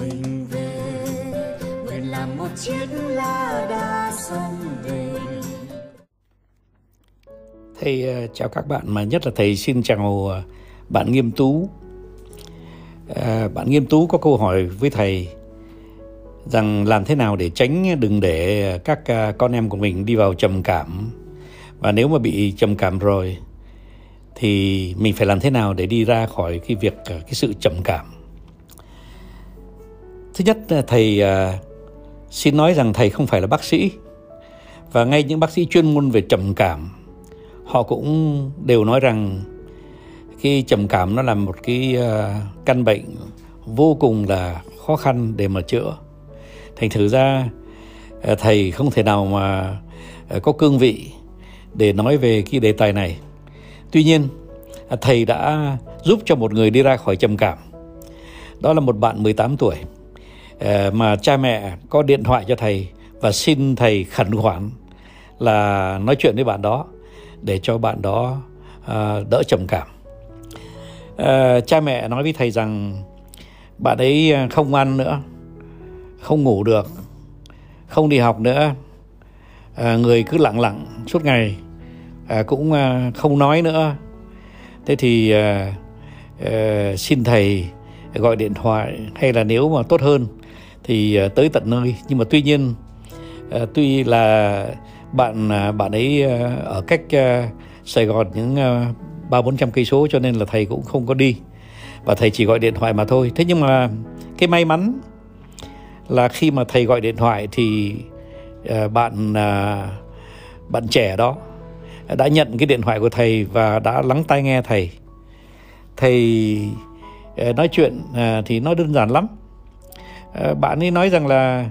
mình về nguyện làm một chiếc lá đa sông về Thầy ờ, chào các bạn mà nhất là thầy xin chào ờ, bạn Nghiêm Tú. À, bạn Nghiêm Tú có câu hỏi với thầy rằng làm thế nào để tránh đừng để các con em của mình đi vào trầm cảm và nếu mà bị trầm cảm rồi thì mình phải làm thế nào để đi ra khỏi cái việc cái sự trầm cảm. Thứ nhất thầy à, xin nói rằng thầy không phải là bác sĩ. Và ngay những bác sĩ chuyên môn về trầm cảm, họ cũng đều nói rằng cái trầm cảm nó là một cái à, căn bệnh vô cùng là khó khăn để mà chữa. Thành thử ra à, thầy không thể nào mà có cương vị để nói về cái đề tài này. Tuy nhiên thầy đã giúp cho một người đi ra khỏi trầm cảm. Đó là một bạn 18 tuổi. Ờ, mà cha mẹ có điện thoại cho thầy và xin thầy khẩn khoản là nói chuyện với bạn đó để cho bạn đó ờ, đỡ trầm cảm. Ờ, cha mẹ nói với thầy rằng, bạn ấy không ăn nữa, không ngủ được, không đi học nữa. Người cứ lặng lặng suốt ngày cũng không nói nữa. Thế thì xin thầy gọi điện thoại hay là nếu mà tốt hơn thì ờ, tới tận nơi. Nhưng mà tuy nhiên ờ, tuy là bạn ờ, bạn ấy ở cách Sài Gòn những ba bốn trăm cây số cho nên là thầy cũng không có đi. Và thầy chỉ gọi điện thoại mà thôi. Thế nhưng mà cái may mắn là khi mà thầy gọi điện thoại thì bạn bạn trẻ đó đã nhận cái điện thoại của thầy và đã lắng tai nghe thầy. Thầy nói chuyện thì nói đơn giản lắm. Ờ, bạn ấy nói rằng là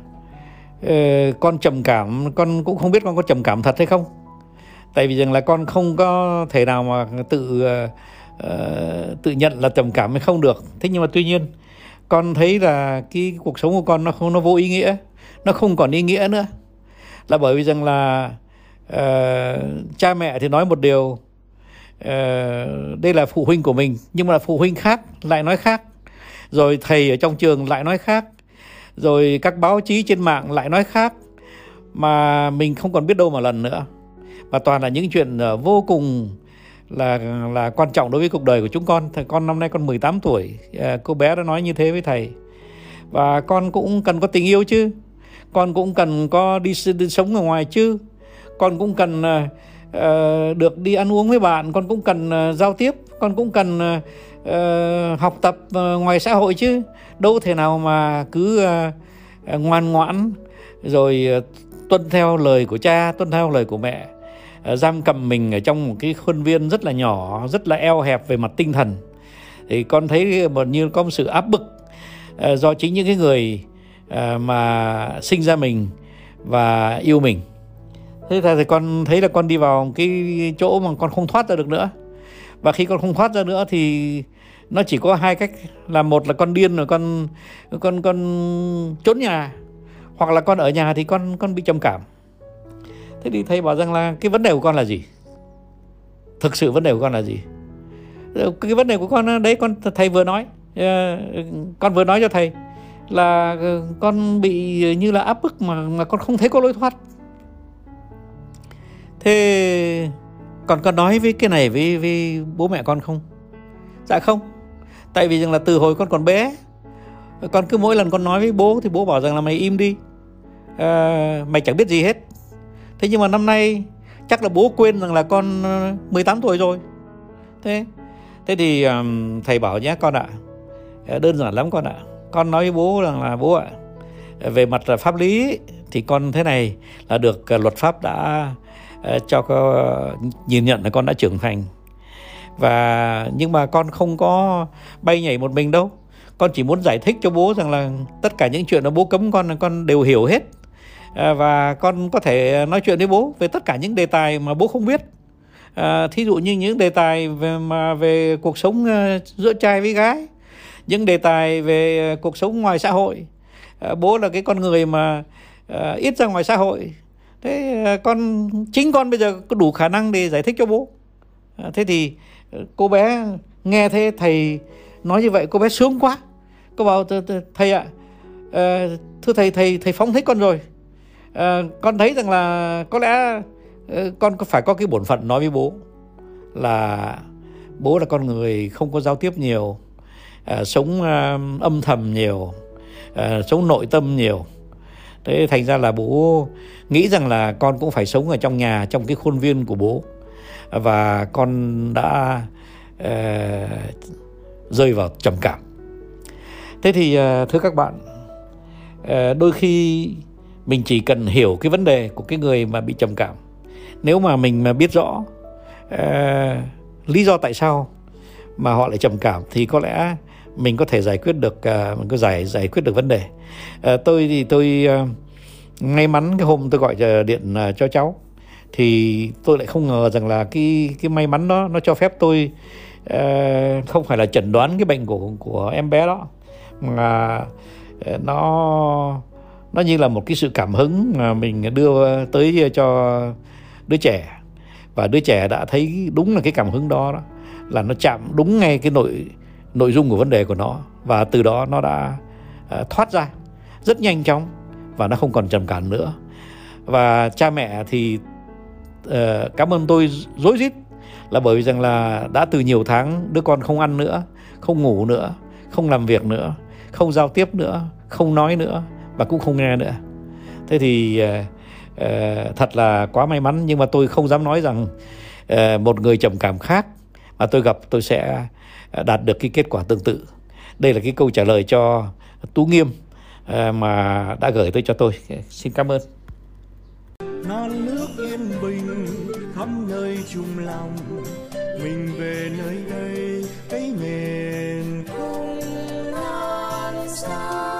ờ, con trầm cảm con cũng không biết con có trầm cảm thật hay không. Tại vì rằng là con không có thể nào mà tự uh, tự nhận là trầm cảm hay không được. Thế nhưng mà tuy nhiên con thấy là cái cuộc sống của con nó không nó vô ý nghĩa nó không còn ý nghĩa nữa. Là bởi vì rằng là uh, cha mẹ thì nói một điều uh, đây là phụ huynh của mình nhưng mà phụ huynh khác lại nói khác. Rồi thầy ở trong trường lại nói khác rồi các báo chí trên mạng lại nói khác mà mình không còn biết đâu mà lần nữa và toàn là những chuyện ờ, vô cùng là là quan trọng đối với cuộc đời của chúng con. Thầy con năm nay con 18 tuổi, ờ, cô bé đã nói như thế với thầy. Và con cũng cần có tình yêu chứ. Con cũng cần có đi, đi sống ở ngoài chứ. Con cũng cần uh, được đi ăn uống với bạn, con cũng cần uh, giao tiếp, con cũng cần uh, học tập ờ, ngoài xã hội chứ. Đâu thể nào mà cứ uh, ngoan ngoãn rồi uh, tuân theo lời của cha tuân theo lời của mẹ. Uh, giam cầm mình ở trong một cái khuôn viên rất là nhỏ rất là eo hẹp về mặt tinh thần. Thì con thấy một như có một sự áp bức uh, do chính những cái người uh, mà sinh ra mình và yêu mình. Thế thì con thấy là con đi vào cái chỗ mà con không thoát ra được nữa và khi con không thoát ra nữa thì nó chỉ có hai cách là một là con điên rồi con con con trốn nhà, hoặc là con ở nhà thì con con bị trầm cảm. Thế thì thầy bảo rằng là cái vấn đề của con là gì? Thực sự vấn đề của con là gì? Ờ, cái vấn đề của con đấy, con thầy vừa nói ờ, con vừa nói cho thầy là ờ, con bị như là áp bức mà mà con không thấy có lối thoát. Thế còn con nói với cái này với với bố mẹ con không? Dạ không. Tại vì rằng là từ hồi con còn bé con cứ mỗi lần con nói với bố thì bố bảo rằng là mày im đi. À, mày chẳng biết gì hết. Thế nhưng mà năm nay chắc là bố quên rằng là con ờ, 18 tuổi rồi. Thế thế thì um, thầy bảo nhé con ạ. À, đơn giản lắm con ạ. Con nói với bố rằng là bố ạ về mặt pháp lý thì con thế này là được luật pháp đã uh, Ờ, cho uh, nhìn nhận là con đã trưởng thành. Và nhưng mà con không có bay nhảy một mình đâu. Con chỉ muốn giải thích cho bố rằng là tất cả những chuyện mà bố cấm con là con đều hiểu hết. Ờ, và con có thể nói chuyện với bố về tất cả những đề tài mà bố không biết. À, thí dụ như những đề tài về mà về cuộc sống uh, giữa trai với gái những đề tài về cuộc sống ngoài xã hội. À, bố là cái con người mà à, ít ra ngoài xã hội. Thế con chính con bây giờ có đủ khả năng để giải thích cho bố. À, thế thì ờ, cô bé nghe thế thầy nói như vậy cô bé sướng quá. Cô bảo thầy ạ à, thưa thầy thầy thầy phóng thích con rồi. À, con thấy rằng là có lẽ con có phải có cái bổn phận nói với bố là bố là con người không có giao tiếp nhiều à, sống à, âm thầm nhiều à, sống nội tâm nhiều thế thành ra là bố nghĩ rằng là con cũng phải sống ở trong nhà trong cái khuôn viên của bố. Và con đã uh, rơi vào trầm cảm. Thế thì uh, thưa các bạn uh, đôi khi mình chỉ cần hiểu cái vấn đề của cái người mà bị trầm cảm. Nếu mà mình mà biết rõ uh, lý do tại sao mà họ lại trầm cảm thì có lẽ mình có thể giải quyết được à, mình có giải giải quyết được vấn đề. À, tôi thì tôi à, may mắn cái hôm tôi gọi điện cho cháu thì tôi lại không ngờ rằng là cái cái may mắn đó nó cho phép tôi uh, không phải là chẩn đoán cái bệnh của của em bé đó mà nó nó như là một cái sự cảm hứng mà mình đưa tới cho đứa trẻ. Và đứa trẻ đã thấy đúng là cái cảm hứng đó, đó là nó chạm đúng ngay cái nội nội dung của vấn đề của nó. Và từ đó nó đã à, thoát ra rất nhanh chóng và nó không còn trầm cảm nữa. Và cha mẹ thì uh, cảm ơn tôi rối rít là bởi vì rằng là đã từ nhiều tháng đứa con không ăn nữa không ngủ nữa không làm việc nữa không giao tiếp nữa không nói nữa và cũng không nghe nữa. Thế thì uh, uh, thật là quá may mắn nhưng mà tôi không dám nói rằng uh, một người trầm cảm khác mà tôi gặp, tôi sẽ đạt được cái kết quả tương tự. Đây là cái câu trả lời cho tú nghiêm à, mà đã gửi tới cho tôi. Xin cảm ơn. Non nước yên bình khắp nơi chung lòng. Mình về nơi đây, cái miền không non xa.